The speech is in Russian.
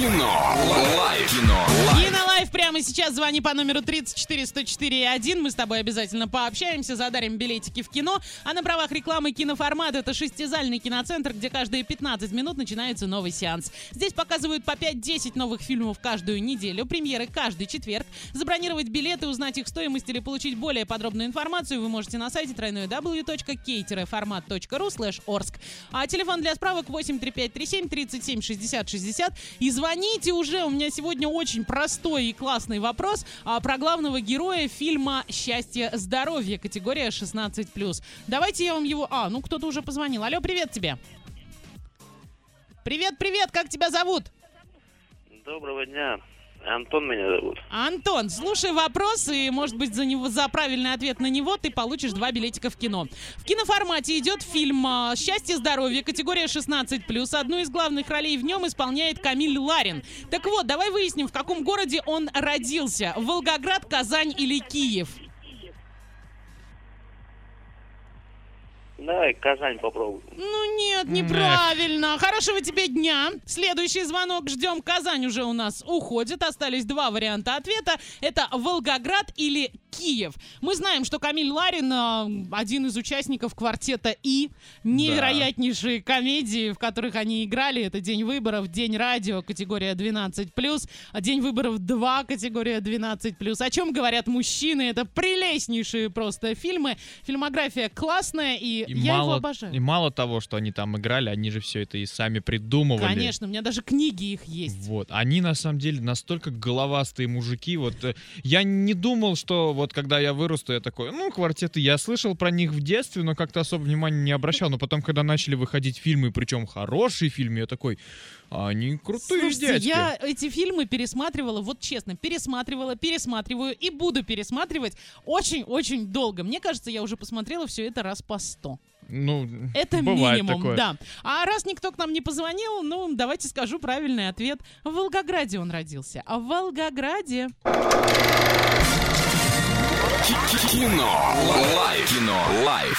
Кино. Лайф. Кино. Сейчас. Звони по номеру 34 104 1. Мы с тобой обязательно пообщаемся, задарим билетики в кино. А на правах рекламы киноформат это шестизальный киноцентр, где каждые 15 минут начинается новый сеанс. Здесь показывают по 5-10 новых фильмов каждую неделю, премьеры каждый четверг. Забронировать билеты, узнать их стоимость или получить более подробную информацию вы можете на сайте www.k-format.ru слэш Орск. А телефон для справок 83537 37 60 60. И звоните уже, у меня сегодня очень простой и классный вопрос а, про главного героя фильма «Счастье, здоровье», категория 16+. Давайте я вам его... А, ну кто-то уже позвонил. Алло, привет тебе. Привет, привет, как тебя зовут? Доброго дня. Антон меня зовут. Антон, слушай вопрос, и, может быть, за, него, за правильный ответ на него ты получишь два билетика в кино. В киноформате идет фильм а, «Счастье, здоровье», категория 16+. Одну из главных ролей в нем исполняет Камиль Ларин. Так вот, давай выясним, в каком городе он родился. Волгоград, Казань или Киев? Давай Казань попробуем. Ну нет, неправильно. Хорошего тебе дня. Следующий звонок ждем. Казань уже у нас уходит. Остались два варианта ответа. Это Волгоград или Киев. Мы знаем, что Камиль Ларин э, один из участников квартета И. Невероятнейшие комедии, в которых они играли. Это День выборов, День радио, категория 12+, а День выборов 2, категория 12+. О чем говорят мужчины? Это прелестнейшие просто фильмы. Фильмография классная, и, И я его мало, обожаю. и мало того, что они там играли, они же все это и сами придумывали. Конечно, у меня даже книги их есть. Вот. Они на самом деле настолько головастые мужики. Вот э, я не думал, что вот когда я вырасту, я такой, ну, квартеты, я слышал про них в детстве, но как-то особо внимания не обращал. Но потом, когда начали выходить фильмы, причем хорошие фильмы, я такой, «А они крутые Слушайте, дядьки. я эти фильмы пересматривала, вот честно, пересматривала, пересматриваю и буду пересматривать очень-очень долго. Мне кажется, я уже посмотрела все это раз по сто. Ну, Это бывает минимум, такое. да. А раз никто к нам не позвонил, ну, давайте скажу правильный ответ. В Волгограде он родился. А в Волгограде... Кино. Лайф. Кино. Лайф.